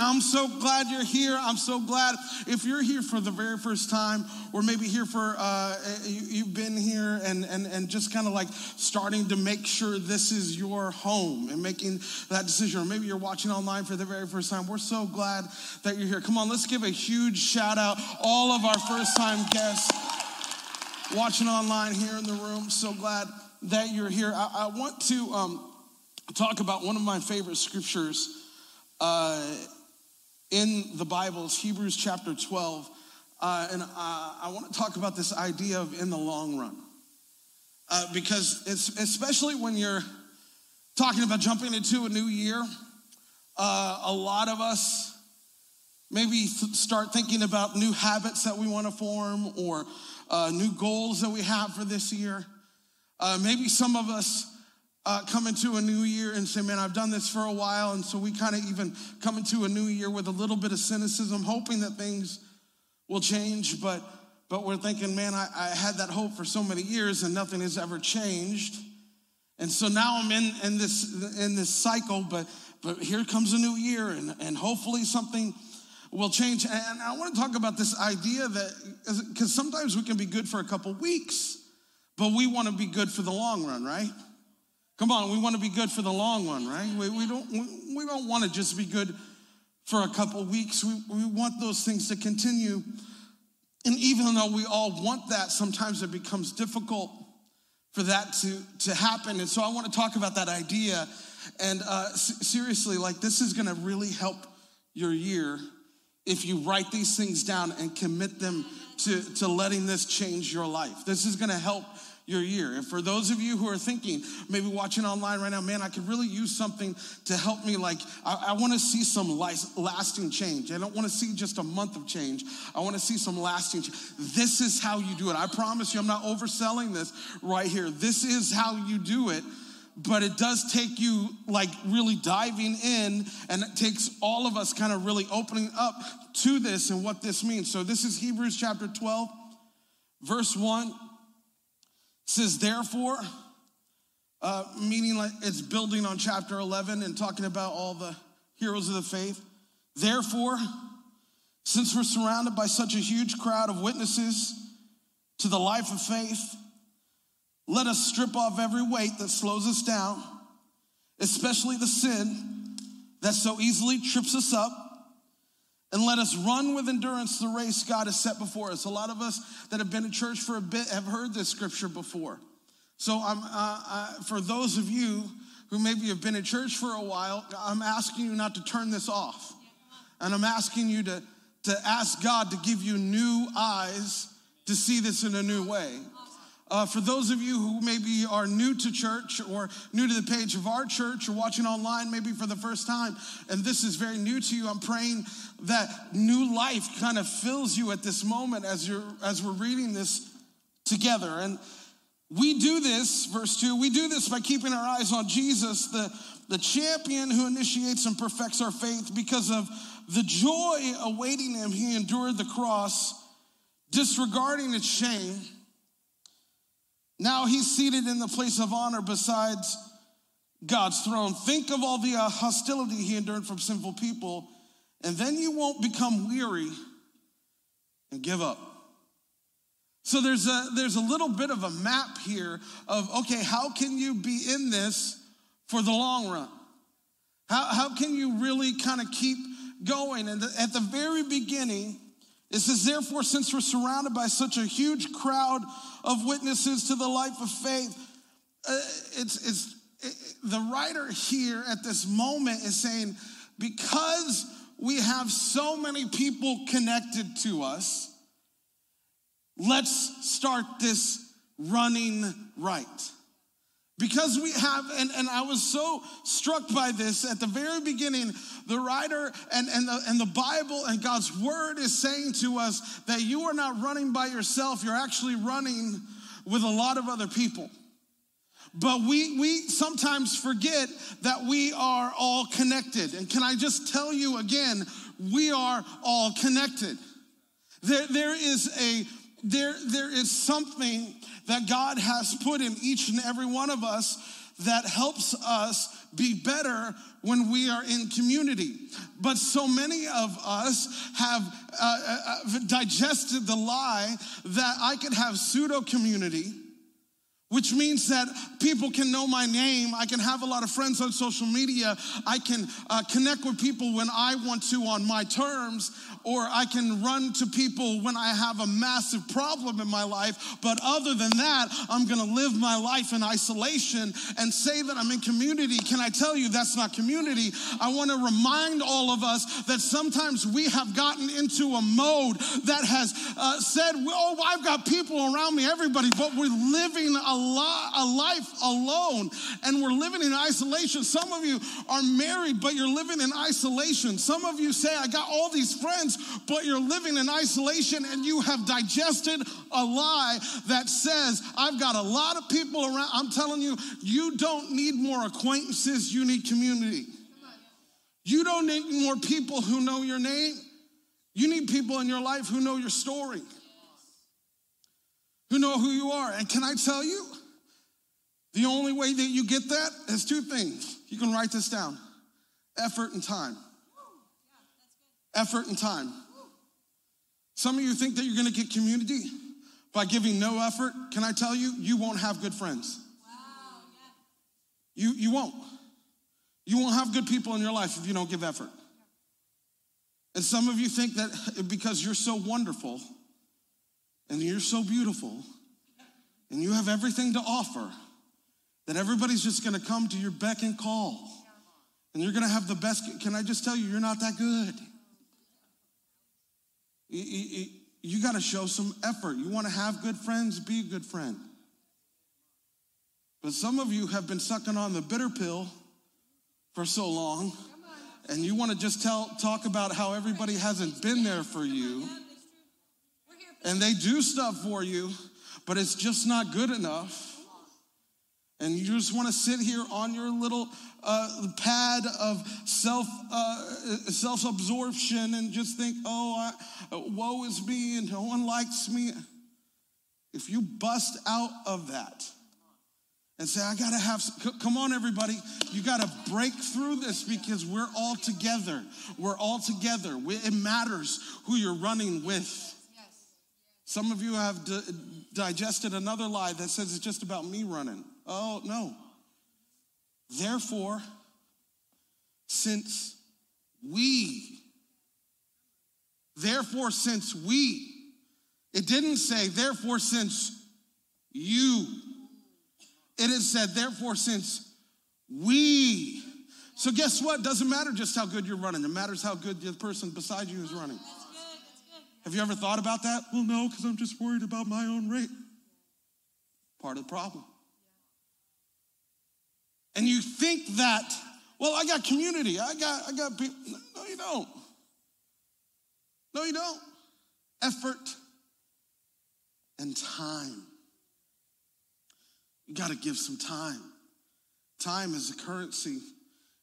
I'm so glad you're here. I'm so glad if you're here for the very first time, or maybe here for uh, you, have been here and and and just kind of like starting to make sure this is your home and making that decision, or maybe you're watching online for the very first time. We're so glad that you're here. Come on, let's give a huge shout out all of our first time guests watching online here in the room. So glad that you're here. I, I want to um, talk about one of my favorite scriptures uh, in the Bible. It's Hebrews chapter 12. Uh, and uh, I want to talk about this idea of in the long run. Uh, because it's especially when you're talking about jumping into a new year, uh, a lot of us maybe th- start thinking about new habits that we want to form or uh, new goals that we have for this year. Uh, maybe some of us uh, come into a new year and say, Man, I've done this for a while. And so we kind of even come into a new year with a little bit of cynicism, hoping that things will change. But, but we're thinking, Man, I, I had that hope for so many years and nothing has ever changed. And so now I'm in, in, this, in this cycle, but, but here comes a new year, and, and hopefully something will change. And I want to talk about this idea that, because sometimes we can be good for a couple weeks, but we want to be good for the long run, right? Come on, we want to be good for the long run, right? We, we don't, we, we don't want to just be good for a couple weeks. We, we want those things to continue. And even though we all want that, sometimes it becomes difficult for that to, to happen. And so I want to talk about that idea. And uh, seriously, like this is going to really help your year if you write these things down and commit them to, to letting this change your life. This is going to help your year. And for those of you who are thinking, maybe watching online right now, man, I could really use something to help me. Like, I, I want to see some lasting change. I don't want to see just a month of change. I want to see some lasting change. This is how you do it. I promise you, I'm not overselling this right here. This is how you do it but it does take you like really diving in and it takes all of us kind of really opening up to this and what this means so this is hebrews chapter 12 verse 1 says, therefore, uh, meaning like it's building on chapter 11 and talking about all the heroes of the faith. Therefore, since we're surrounded by such a huge crowd of witnesses to the life of faith, let us strip off every weight that slows us down, especially the sin that so easily trips us up and let us run with endurance the race God has set before us. A lot of us that have been in church for a bit have heard this scripture before. So, I'm, uh, uh, for those of you who maybe have been in church for a while, I'm asking you not to turn this off. And I'm asking you to, to ask God to give you new eyes to see this in a new way. Uh, for those of you who maybe are new to church or new to the page of our church or watching online maybe for the first time, and this is very new to you, I'm praying that new life kind of fills you at this moment as you're as we're reading this together. And we do this, verse 2, we do this by keeping our eyes on Jesus, the, the champion who initiates and perfects our faith because of the joy awaiting him. He endured the cross, disregarding its shame now he's seated in the place of honor besides God's throne. Think of all the uh, hostility he endured from sinful people, and then you won't become weary and give up. So there's a there's a little bit of a map here of okay, how can you be in this for the long run? How, how can you really kind of keep going? And the, at the very beginning, it says, therefore, since we're surrounded by such a huge crowd of witnesses to the life of faith, uh, it's, it's it, the writer here at this moment is saying, because we have so many people connected to us, let's start this running right. Because we have, and, and I was so struck by this at the very beginning, the writer and, and, the, and the Bible and God's word is saying to us that you are not running by yourself, you're actually running with a lot of other people. But we, we sometimes forget that we are all connected. And can I just tell you again, we are all connected. There, there is a there, there is something that God has put in each and every one of us that helps us be better when we are in community. But so many of us have uh, uh, uh digested the lie that I could have pseudo community which means that people can know my name. I can have a lot of friends on social media. I can uh, connect with people when I want to on my terms, or I can run to people when I have a massive problem in my life. But other than that, I'm gonna live my life in isolation and say that I'm in community. Can I tell you that's not community? I wanna remind all of us that sometimes we have gotten into a mode that has uh, said, Oh, I've got people around me, everybody, but we're living a a life alone and we're living in isolation. Some of you are married, but you're living in isolation. Some of you say, I got all these friends, but you're living in isolation and you have digested a lie that says, I've got a lot of people around. I'm telling you, you don't need more acquaintances, you need community. You don't need more people who know your name. You need people in your life who know your story who know who you are. And can I tell you, the only way that you get that is two things. You can write this down effort and time. Effort and time. Some of you think that you're gonna get community by giving no effort. Can I tell you, you won't have good friends. You, you won't. You won't have good people in your life if you don't give effort. And some of you think that because you're so wonderful, and you're so beautiful and you have everything to offer that everybody's just going to come to your beck and call and you're going to have the best can i just tell you you're not that good you, got to show some effort. You want to have good friends be a good friend. But some of you have been sucking on the bitter pill for so long and you want to just tell talk about how everybody hasn't been there for you. And they do stuff for you, but it's just not good enough. And you just want to sit here on your little uh, pad of self uh, self absorption and just think, oh, I, woe is me, and no one likes me. If you bust out of that and say, I got to have, come on, everybody, you got to break through this because we're all together. We're all together. It matters who you're running with. Some of you have di- digested another lie that says it's just about me running. Oh, no. Therefore, since we, therefore, since we, it didn't say, therefore, since you. It is said, therefore, since we. So, guess what? Doesn't matter just how good you're running, it matters how good the person beside you is running. Have you ever thought about that? Well, no, because I'm just worried about my own rate. Part of the problem. And you think that, well, I got community. I got, I got people. No, you don't. No, you don't. Effort and time. You got to give some time. Time is a currency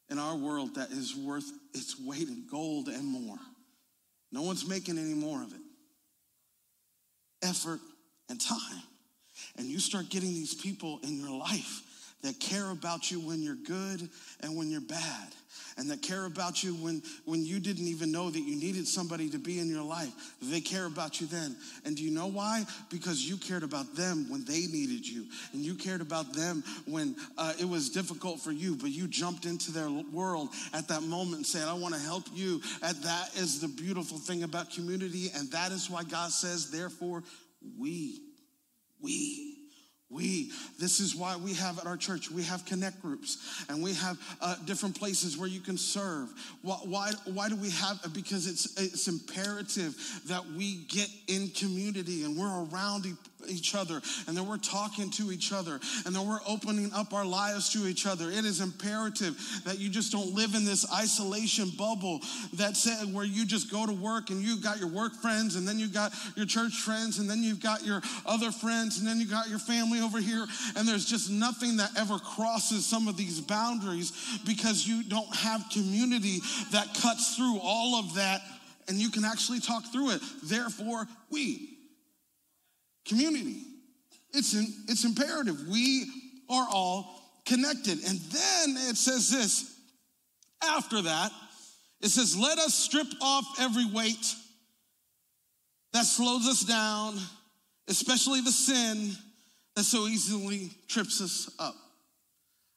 in our world that is worth its weight in gold and more. No one's making any more of it. Effort and time. And you start getting these people in your life that care about you when you're good and when you're bad and that care about you when, when you didn't even know that you needed somebody to be in your life. They care about you then. And do you know why? Because you cared about them when they needed you. And you cared about them when uh, it was difficult for you, but you jumped into their world at that moment and said, I want to help you. And that is the beautiful thing about community. And that is why God says, therefore, we, we we, this is why we have at our church, we have connect groups and we have uh, different places where you can serve. Why, why, why do we have, because it's, it's imperative that we get in community and we're around each other and then we're talking to each other and then we're opening up our lives to each other. It is imperative that you just don't live in this isolation bubble that said where you just go to work and you got your work friends and then you've got your church friends and then you've got your other friends and then you got your family over here and there's just nothing that ever crosses some of these boundaries because you don't have community that cuts through all of that and you can actually talk through it. Therefore, we community. It's, in, it's imperative. We are all connected. And then it says this after that, It says, Let us strip off every weight that slows us down, especially the sin that so easily trips us up.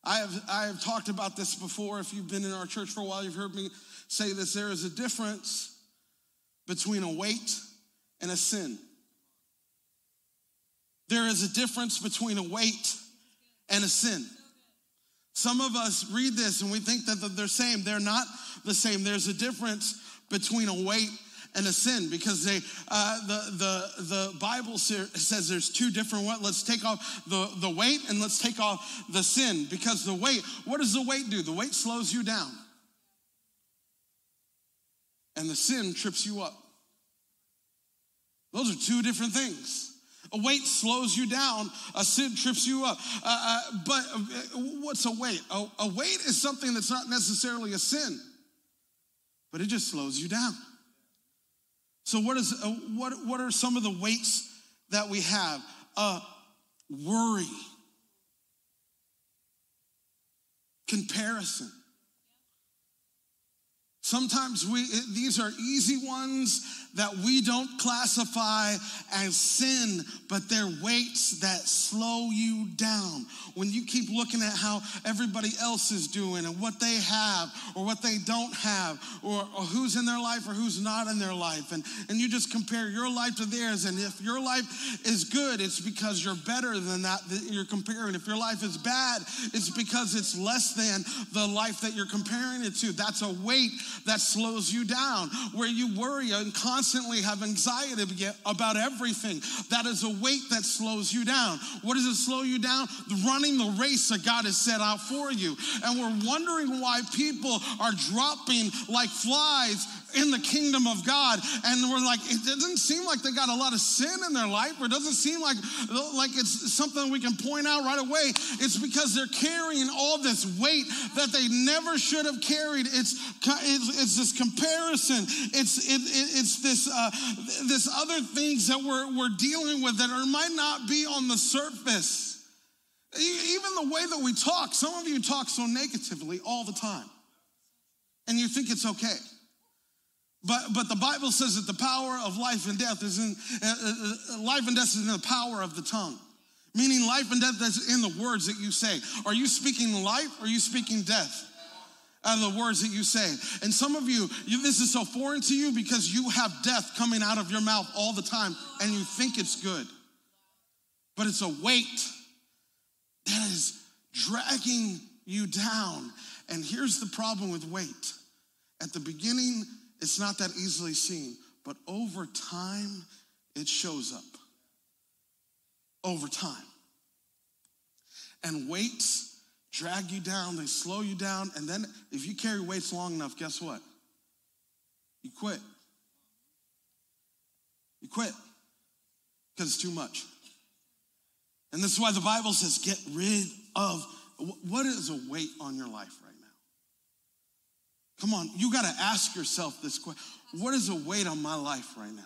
I have, I have talked about this before. If you've been in our church for a while, you've heard me say this. There is a difference between a weight and a sin. There is a difference between a weight and a sin. Some of us read this and we think that they're the same. They're not the same. There's a difference between a weight and a sin because they uh, the the the Bible says there's two different what let's take off the the weight and let's take off the sin because the weight what does the weight do the weight slows you down and the sin trips you up those are two different things a weight slows you down, a sin trips you up. Uh, uh, but uh, what's a weight? A, a weight is something that's not necessarily a sin, but it just slows you down. So, what, is, uh, what, what are some of the weights that we have? Uh, worry, comparison. Sometimes we, these are easy ones that we don't classify as sin, but they're weights that slow you down. When you keep looking at how everybody else is doing and what they have or what they don't have, or, or who's in their life or who's not in their life, and, and you just compare your life to theirs, and if your life is good, it's because you're better than that that you're comparing. If your life is bad, it's because it's less than the life that you're comparing it to. That's a weight that slows you down, where you worry and constantly have anxiety about everything. That is a weight that slows you down. What does it slow you down? Running the race that God has set out for you. And we're wondering why people are dropping like flies in the kingdom of God. And we're like, it doesn't seem like they got a lot of sin in their life, or it doesn't seem like, like it's something we can point out right away. It's because they're carrying all this weight that they never should have carried. It's, it's, it's this comparison. It's, it, it, it's this, uh, this other things that we're, we're dealing with that are, might not be on the surface. Even the way that we talk, some of you talk so negatively all the time, and you think it's okay. But, but the Bible says that the power of life and death is in, uh, uh, uh, life and death is in the power of the tongue. Meaning life and death is in the words that you say. Are you speaking life or are you speaking death? Out of the words that you say. And some of you, you, this is so foreign to you because you have death coming out of your mouth all the time and you think it's good. But it's a weight that is dragging you down. And here's the problem with weight. At the beginning, it's not that easily seen, but over time, it shows up. Over time. And weights drag you down, they slow you down, and then if you carry weights long enough, guess what? You quit. You quit because it's too much. And this is why the Bible says get rid of what is a weight on your life right Come on, you got to ask yourself this question What is a weight on my life right now?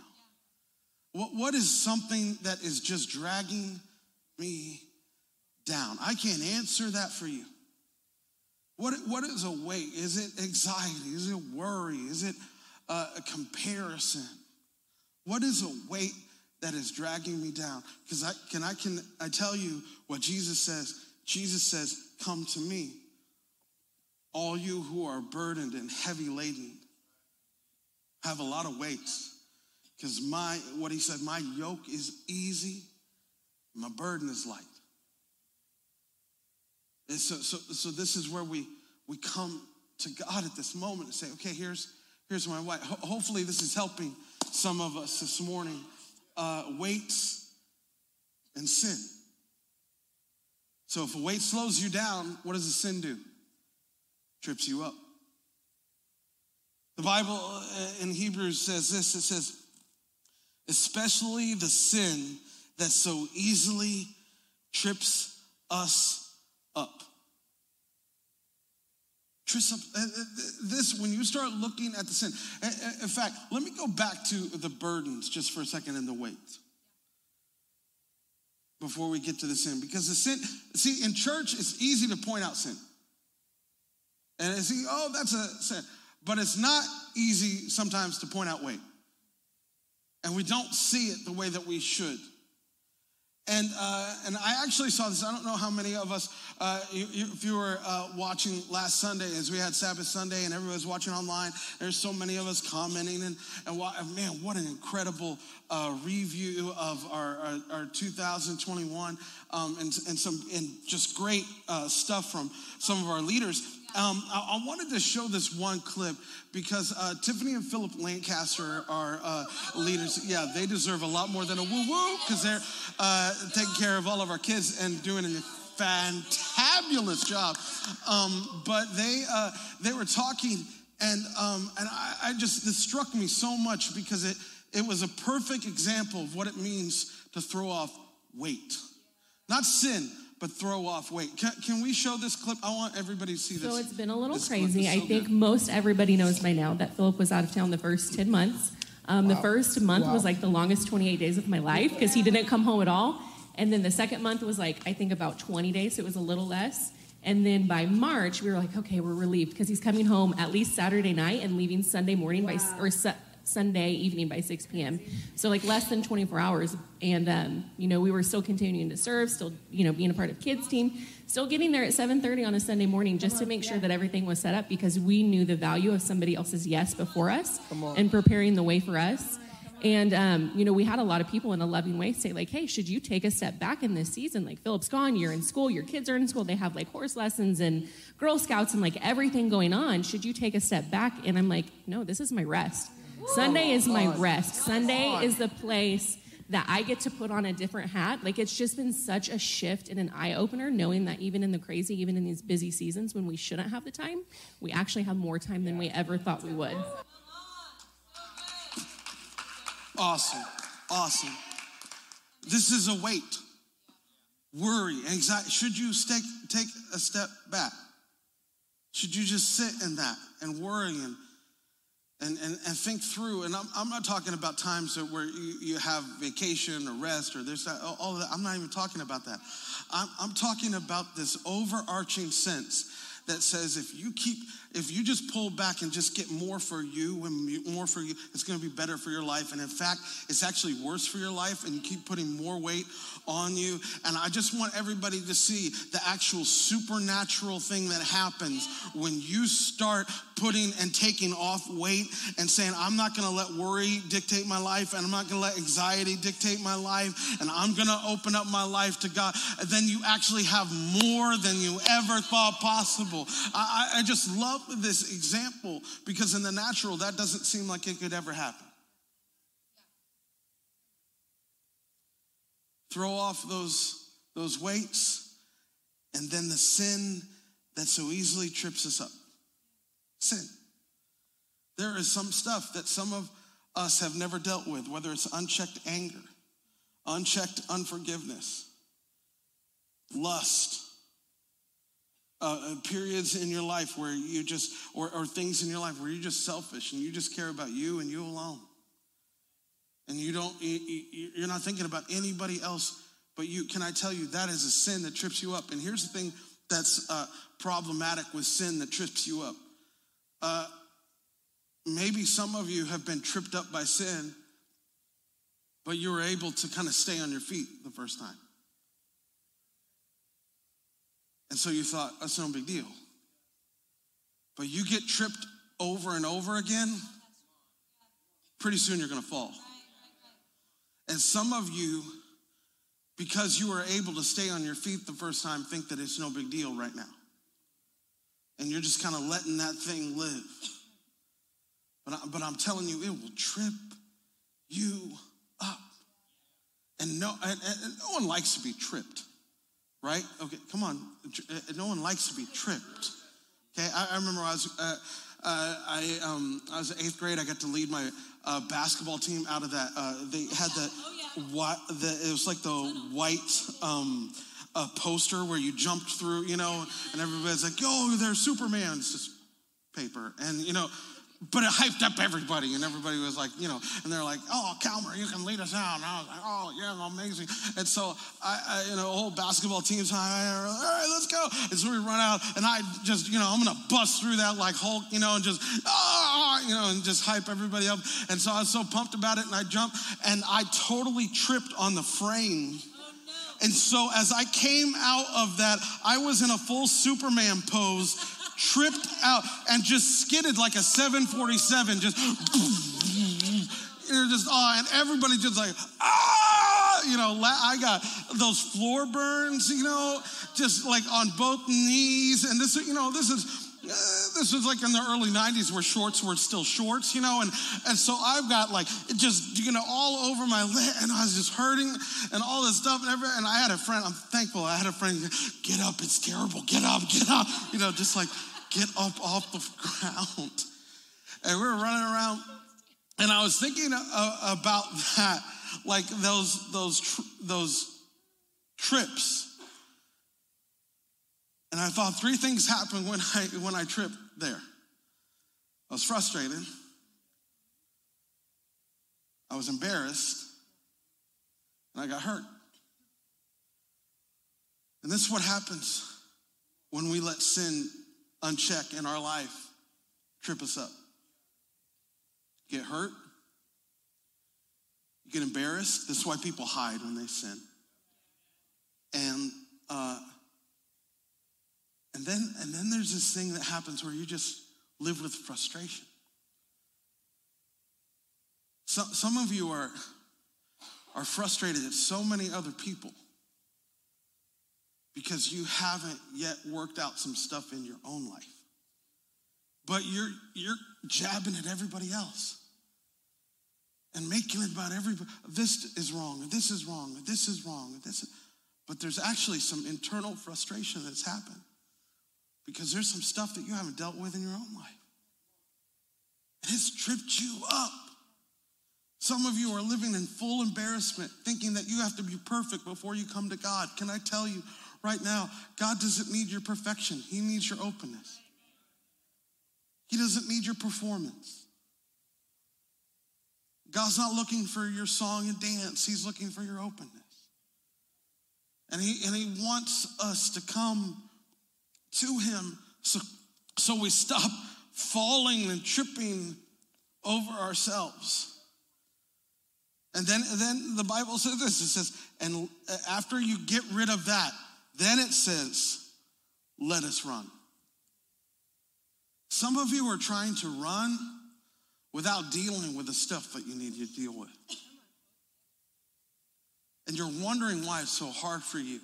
What, what is something that is just dragging me down? I can't answer that for you. What, what is a weight? Is it anxiety? Is it worry? Is it a, comparison? What is a weight that is dragging me down? Because I can I can I tell you what Jesus says. Jesus says, "Come to me." All you who are burdened and heavy laden have a lot of weights. Because my, what he said, my yoke is easy, my burden is light. And so, so, so this is where we, we come to God at this moment and say, okay, here's, here's my weight. Ho- hopefully this is helping some of us this morning. Uh, weights and sin. So if a weight slows you down, what does a sin do? Trips you up. The Bible uh, in Hebrews says this it says, especially the sin that so easily trips us up. Uh, uh, this, when you start looking at the sin, in fact, let me go back to the burdens just for a second and the weight before we get to the sin. Because the sin, see, in church, it's easy to point out sin. And I see, oh, that's a sin. but it's not easy sometimes to point out weight. And we don't see it the way that we should. And, uh, and I actually saw this. I don't know how many of us, uh, you, if you were uh, watching last Sunday as we had Sabbath Sunday and everybody was watching online, there's so many of us commenting. And, and man, what an incredible uh, review of our, our, our 2021 um, and, and, some, and just great uh, stuff from some of our leaders. Um, I, I, wanted to show this one clip because uh, Tiffany and Philip Lancaster are uh, leaders. Yeah, they deserve a lot more than a woo woo because they're uh, taking care of all of our kids and doing a fantabulous job. Um, but they uh, they were talking, and um, and I, I just this struck me so much because it it was a perfect example of what it means to throw off weight, not sin but throw off weight. Can, can, we show this clip? I want everybody to see this. So it's been a little crazy. So I think good. most everybody knows by now that Philip was out of town the first 10 months. Um, wow. The first month wow. was like the longest 28 days of my life because he didn't come home at all. And then the second month was like, I think about 20 days, so it was a little less. And then by March, we were like, okay, we're relieved because he's coming home at least Saturday night and leaving Sunday morning wow. by, or Sunday evening by 6 p.m. So like less than 24 hours. And, um, you know, we were still continuing to serve, still, you know, being a part of kids team, still getting there at 7.30 on a Sunday morning just to make sure that everything was set up because we knew the value of somebody else's yes before us and preparing the way for us. And, um, you know, we had a lot of people in a loving way say, like, hey, should you take a step back in this season? Like, Philip's gone, you're in school, your kids are in school, they have like horse lessons and Girl Scouts and like everything going on. Should you take a step back? And I'm like, no, this is my rest. Sunday is my rest. Sunday is the place that I get to put on a different hat. Like it's just been such a shift and an eye opener knowing that even in the crazy, even in these busy seasons when we shouldn't have the time, we actually have more time than we ever thought we would. Awesome. Awesome. This is a weight. Worry, anxiety. Should you take, take a step back? Should you just sit in that and worry and and, and, and think through. And I'm, I'm not talking about times where you, you have vacation or rest or there's all that. I'm not even talking about that. I'm, I'm talking about this overarching sense that says if you keep if you just pull back and just get more for you and more for you it's going to be better for your life. And in fact it's actually worse for your life and you keep putting more weight on you. And i just want everybody to see the actual supernatural thing that happens when you start putting and taking off weight and saying i'm not going to let worry dictate my life and i'm not going to let anxiety dictate my life and i'm going to open up my life to god. Then you actually have more than you ever thought possible. I, I just love this example because in the natural, that doesn't seem like it could ever happen. Throw off those, those weights and then the sin that so easily trips us up. Sin. There is some stuff that some of us have never dealt with, whether it's unchecked anger, unchecked unforgiveness, lust, uh, uh, periods in your life where you just, or, or things in your life where you're just selfish and you just care about you and you alone. And you don't, you, you're not thinking about anybody else but you. Can I tell you that is a sin that trips you up? And here's the thing that's uh, problematic with sin that trips you up. Uh, maybe some of you have been tripped up by sin, but you were able to kind of stay on your feet the first time. And so you thought, that's no big deal. But you get tripped over and over again, pretty soon you're gonna fall. And some of you, because you were able to stay on your feet the first time, think that it's no big deal right now. And you're just kind of letting that thing live. But, I, but I'm telling you, it will trip you up. And no, and, and no one likes to be tripped right? Okay, come on. Uh, no one likes to be tripped. Okay, I, I remember I was, uh, uh, I, um, I was eighth grade. I got to lead my uh, basketball team out of that. Uh, they had the, oh, what, the, it was like the white um, uh, poster where you jumped through, you know, and everybody's like, yo, they're Superman. It's just paper. And, you know, but it hyped up everybody, and everybody was like, you know, and they're like, "Oh, Calmer, you can lead us out." And I was like, "Oh, yeah, amazing!" And so I, I you know, a whole basketball team time. All right, let's go. And so we run out, and I just, you know, I'm gonna bust through that like Hulk, you know, and just, ah, you know, and just hype everybody up. And so I was so pumped about it, and I jumped, and I totally tripped on the frame. And so as I came out of that, I was in a full Superman pose tripped out and just skidded like a 747, just, know, just, oh, and everybody just like, ah, you know, I got those floor burns, you know, just like on both knees. And this, you know, this is, uh, this was like in the early 90s where shorts were still shorts, you know, and, and so I've got like just, you know, all over my leg and I was just hurting and all this stuff and everything. And I had a friend, I'm thankful I had a friend, get up, it's terrible, get up, get up, you know, just like, get up off the ground. And we were running around, and I was thinking uh, about that, like those those those trips. And I thought three things happened when I when I tripped there. I was frustrated. I was embarrassed. And I got hurt. And this is what happens when we let sin unchecked in our life trip us up. Get hurt. You get embarrassed. This is why people hide when they sin. And uh, and then and then there's this thing that happens where you just live with frustration. So, some of you are are frustrated at so many other people because you haven't yet worked out some stuff in your own life. But you're, you're jabbing at everybody else and making it about everybody. This is wrong, this is wrong, this is wrong, this is, but there's actually some internal frustration that's happened because there's some stuff that you haven't dealt with in your own life. And It's tripped you up. Some of you are living in full embarrassment, thinking that you have to be perfect before you come to God. Can I tell you, right now, God doesn't need your perfection, He needs your openness. He doesn't need your performance. God's not looking for your song and dance, He's looking for your openness. And He, and he wants us to come to Him so, so we stop falling and tripping over ourselves. And then, then the Bible says this it says, and after you get rid of that, then it says, let us run. Some of you are trying to run without dealing with the stuff that you need to deal with. And you're wondering why it's so hard for you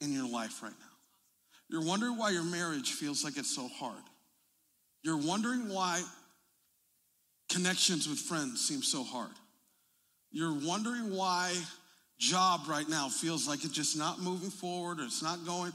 in your life right now. You're wondering why your marriage feels like it's so hard. You're wondering why connections with friends seem so hard. You're wondering why job right now feels like it's just not moving forward or it's not going,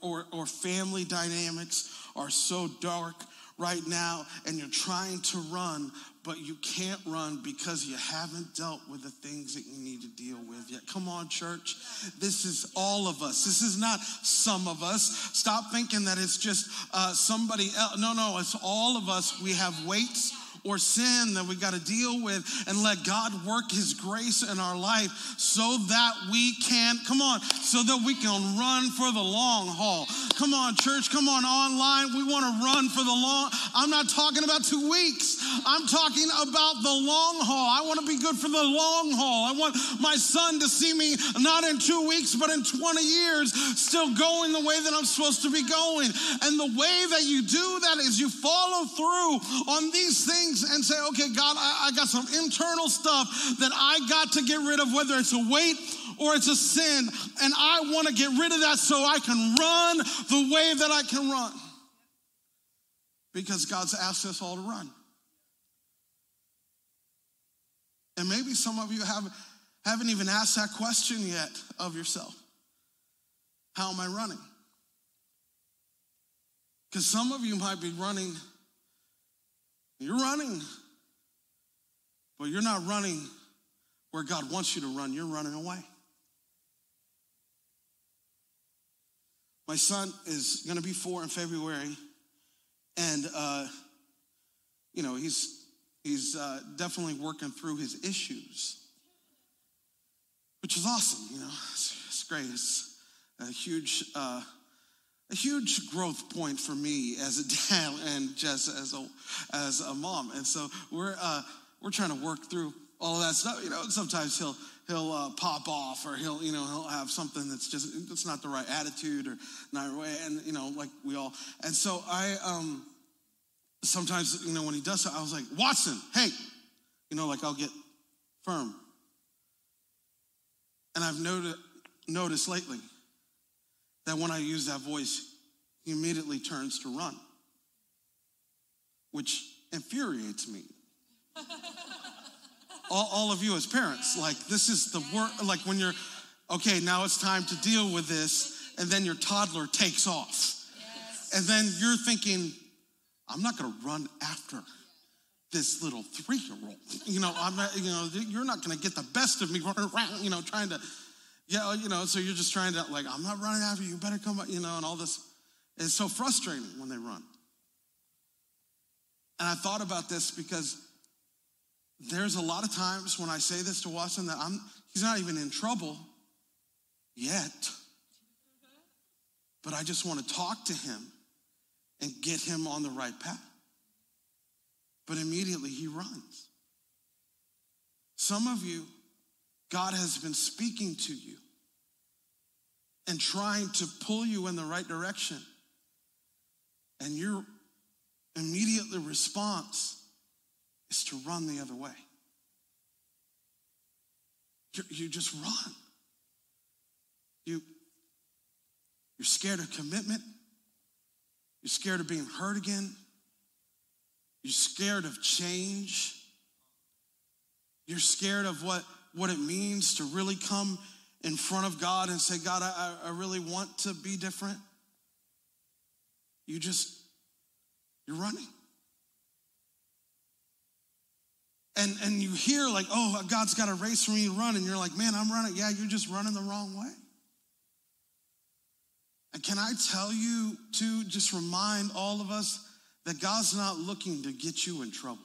or, or family dynamics are so dark right now and you're trying to run, but you can't run because you haven't dealt with the things that you need to deal with yet. Come on, church. This is all of us. This is not some of us. Stop thinking that it's just uh, somebody else. No, no, it's all of us. We have weights or sin that we got to deal with and let God work his grace in our life so that we can, come on, so that we can run for the long haul. Come on, church, come on, online. We want to run for the long. I'm not talking about two weeks. I'm talking about the long haul. I want to be good for the long haul. I want my son to see me not in two weeks, but in 20 years, still going the way that I'm supposed to be going. And the way that you do that is you follow through on these things things and say, okay, God, I, I got some internal stuff that I got to get rid of, whether it's a weight or it's a sin. And I want to get rid of that so I can run the way that I can run. Because God's asked us all to run. And maybe some of you have, haven't even asked that question yet of yourself How am I running? Because some of you might be running you're running, but you're not running where God wants you to run, you're running away. My son is going to be four in February, and uh, you know, he's, he's uh, definitely working through his issues, which is awesome, you know, it's, it's great. It's a huge, uh, a huge growth point for me as a dad and just as a, as a mom. And so we're, uh, we're trying to work through all of that stuff. You know, sometimes he'll, he'll uh, pop off or he'll you know he'll have something that's just that's not the right attitude or not right way and you know like we all and so i um sometimes you know when he does so i was like watson hey you know like i'll get firm and i've noted, noticed lately that when i use that voice he immediately turns to run which infuriates me all, all of you as parents. Like, this is the work, like when you're, okay, now it's time to deal with this, and then your toddler takes off. And then you're thinking, I'm not gonna run after this little three year old. You know, I'm not, you know, you're not gonna get the best of me running around, you know, trying to, yeah, you know, so you're just trying to, like, I'm not running after you, you better come, you know, and all this. It's so frustrating when they run. And I thought about this because there's a lot of times when I say this to Watson that I'm, he's not even in trouble yet. But I just want to talk to him and get him on the right path. But immediately he runs. Some of you, God has been speaking to you and trying to pull you in the right direction. And your immediate response is to run the other way. You, just run. You, you're scared of commitment. You're scared of being hurt again. You're scared of change. You're scared of what, what it means to really come in front of God and say, God, I, I really want to be different. You just, you're running. and, and you hear like, oh, God's got a race for me to run, and you're like, man, I'm running. Yeah, you're just running the wrong way. And can I tell you to just remind all of us that God's not looking to get you in trouble.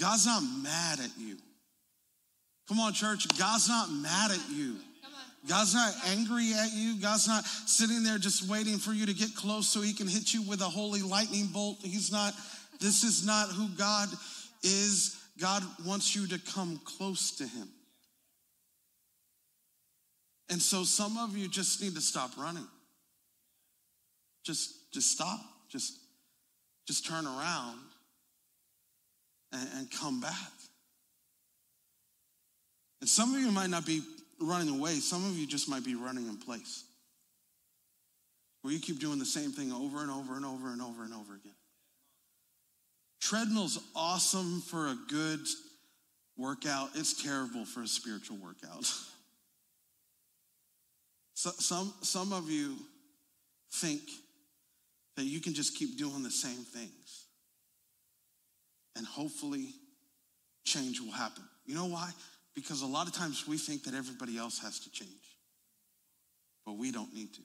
God's not mad at you. Come on, church. God's not mad at you. God's not angry at you. God's not sitting there just waiting for you to get close so he can hit you with a holy lightning bolt. He's not, this is not who God is God wants you to come close to Him. And so some of you just need to stop running. Just, just stop. Just, just turn around and, and come back. And some of you might not be running away, some of you just might be running in place. Where you keep doing the same thing over and over and over and over and over again. Treadmill's awesome for a good workout. It's terrible for a spiritual workout. so, some, some of you think that you can just keep doing the same things and hopefully change will happen. You know why? Because a lot of times we think that everybody else has to change, but we don't need to.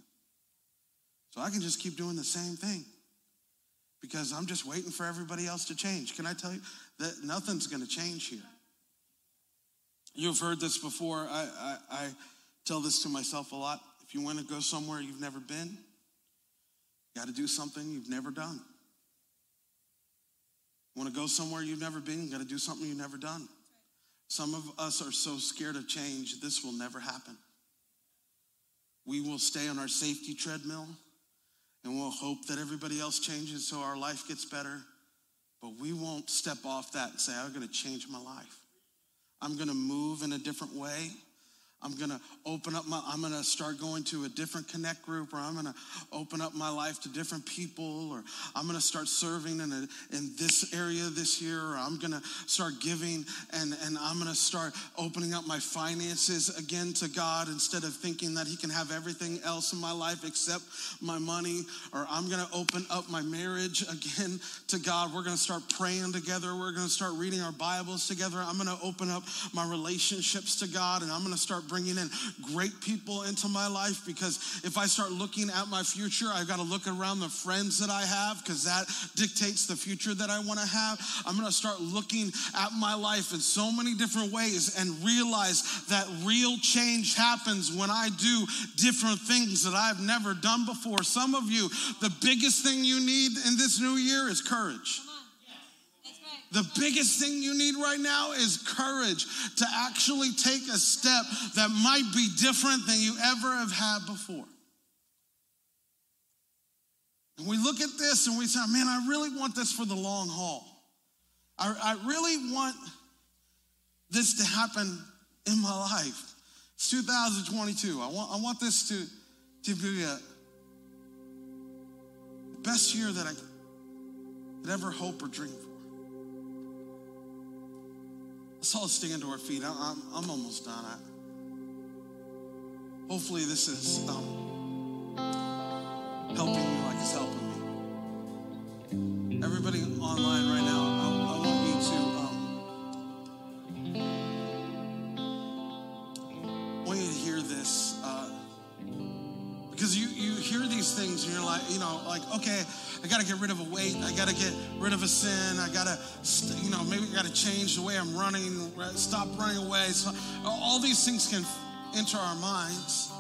So I can just keep doing the same thing because I'm just waiting for everybody else to change. Can I tell you that nothing's going to change here? You've heard this before. I, I, I, tell this to myself a lot. If you want to go somewhere you've never been, you got to do something you've never done. Want to go somewhere you've never been, you got to do something you've never done. Some of us are so scared of change, this will never happen. We will stay on our safety treadmill and we'll hope that everybody else changes so our life gets better. But we won't step off that and say, I'm going to change my life. I'm going to move in a different way. I'm going to open up my, I'm going to start going to a different connect group, or I'm going to open up my life to different people, or I'm going to start serving in, a, in this area this year, or I'm going to start giving and, and I'm going to start opening up my finances again to God instead of thinking that He can have everything else in my life except my money, or I'm going to open up my marriage again to God. We're going to start praying together. We're going to start reading our Bibles together. I'm going to open up my relationships to God, and I'm going to start bringing in great people into my life because if I start looking at my future, I've got to look around the friends that I have because that dictates the future that I want to have. I'm going to start looking at my life in so many different ways and realize that real change happens when I do different things that I've never done before. Some of you, the biggest thing you need in this new year is courage. The biggest thing you need right now is courage to actually take a step that might be different than you ever have had before. And we look at this and we say, man, I really want this for the long haul. I, I really want this to happen in my life. It's 2022. I want, I want this to, to be a best year that I could ever hope or dream for. Let's all stand to our feet. I, I'm, I'm almost done. I, hopefully, this is um, helping you like it's helping me. Everybody online right now, I, I want you to. Um, want you to hear this uh, because you you hear these things and you're like, you know, like okay. I got to get rid of a weight. I got to get rid of a sin. I got to, you know, maybe I got to change the way I'm running, stop running away. So all these things can enter our minds.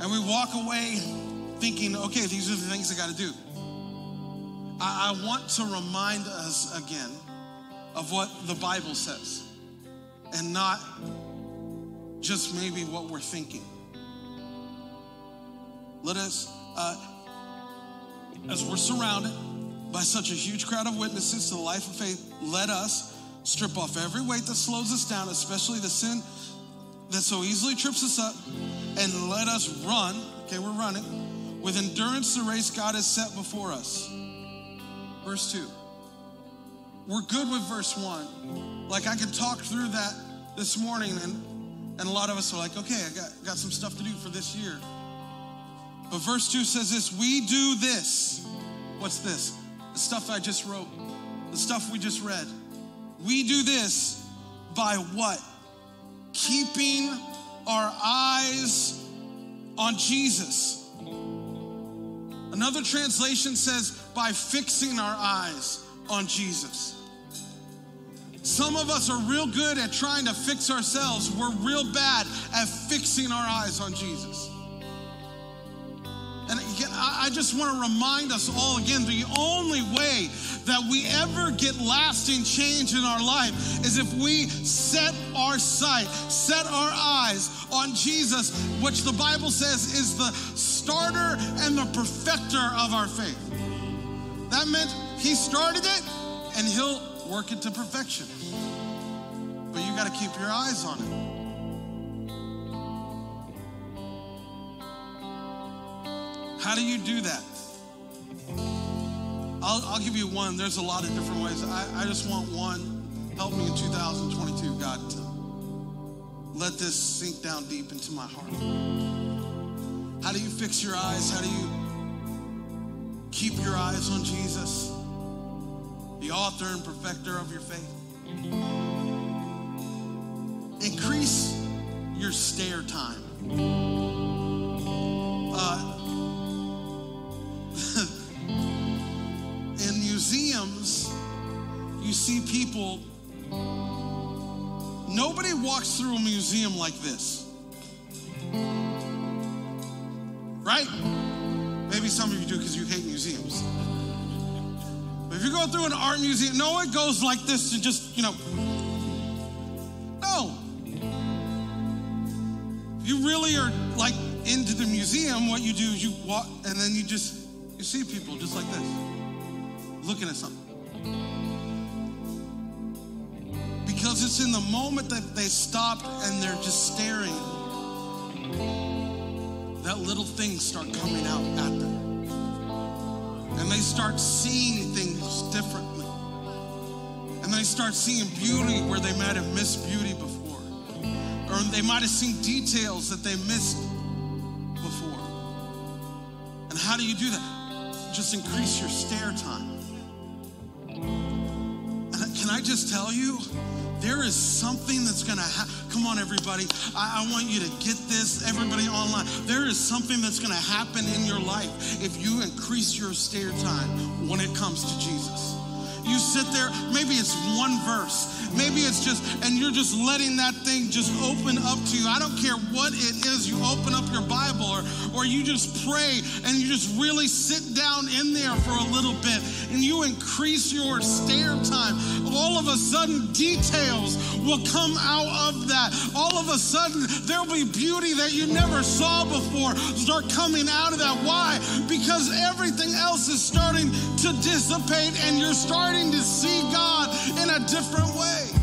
And we walk away thinking, okay, these are the things I got to do. I, I want to remind us again of what the Bible says and not just maybe what we're thinking. Let us uh, as we're surrounded by such a huge crowd of witnesses to the life of faith, let us strip off every weight that slows us down, especially the sin that so easily trips us up, and let us run, okay, we're running, with endurance the race God has set before us. Verse 2. We're good with verse 1. Like I can talk through that this morning, and, and a lot of us are like, okay, I got, got some stuff to do for this year. But verse 2 says this We do this. What's this? The stuff I just wrote, the stuff we just read. We do this by what? Keeping our eyes on Jesus. Another translation says, by fixing our eyes on Jesus. Some of us are real good at trying to fix ourselves. We're real bad at fixing our eyes on Jesus. I just want to remind us all again the only way that we ever get lasting change in our life is if we set our sight, set our eyes on Jesus, which the Bible says is the starter and the perfecter of our faith. That meant he started it and he'll work it to perfection. But you got to keep your eyes on it. How do you do that? I'll, I'll give you one. There's a lot of different ways. I, I just want one. Help me in 2022, God, to let this sink down deep into my heart. How do you fix your eyes? How do you keep your eyes on Jesus, the author and perfecter of your faith? Increase your stare time. See people, nobody walks through a museum like this. Right? Maybe some of you do because you hate museums. But if you go through an art museum, no, one goes like this and just, you know, no. If you really are like into the museum, what you do is you walk and then you just you see people just like this, looking at something. It's in the moment that they stopped and they're just staring, that little things start coming out at them. And they start seeing things differently. And they start seeing beauty where they might have missed beauty before. Or they might have seen details that they missed before. And how do you do that? Just increase your stare time. And can I just tell you, there is something that's going to happen. Come on, everybody. I, I want you to get this, everybody online. There is something that's going to happen in your life if you increase your stare time when it comes to Jesus. You sit there, maybe it's one verse, maybe it's just, and you're just letting that thing just open up to you. I don't care what it is, you open up your Bible or, or you just pray and you just really sit down in there for a little bit and you increase your stare time. All of a sudden, details will come out of that. All of a sudden, there'll be beauty that you never saw before start coming out of that. Why? Because everything else is starting to dissipate and you're starting starting to see God in a different way.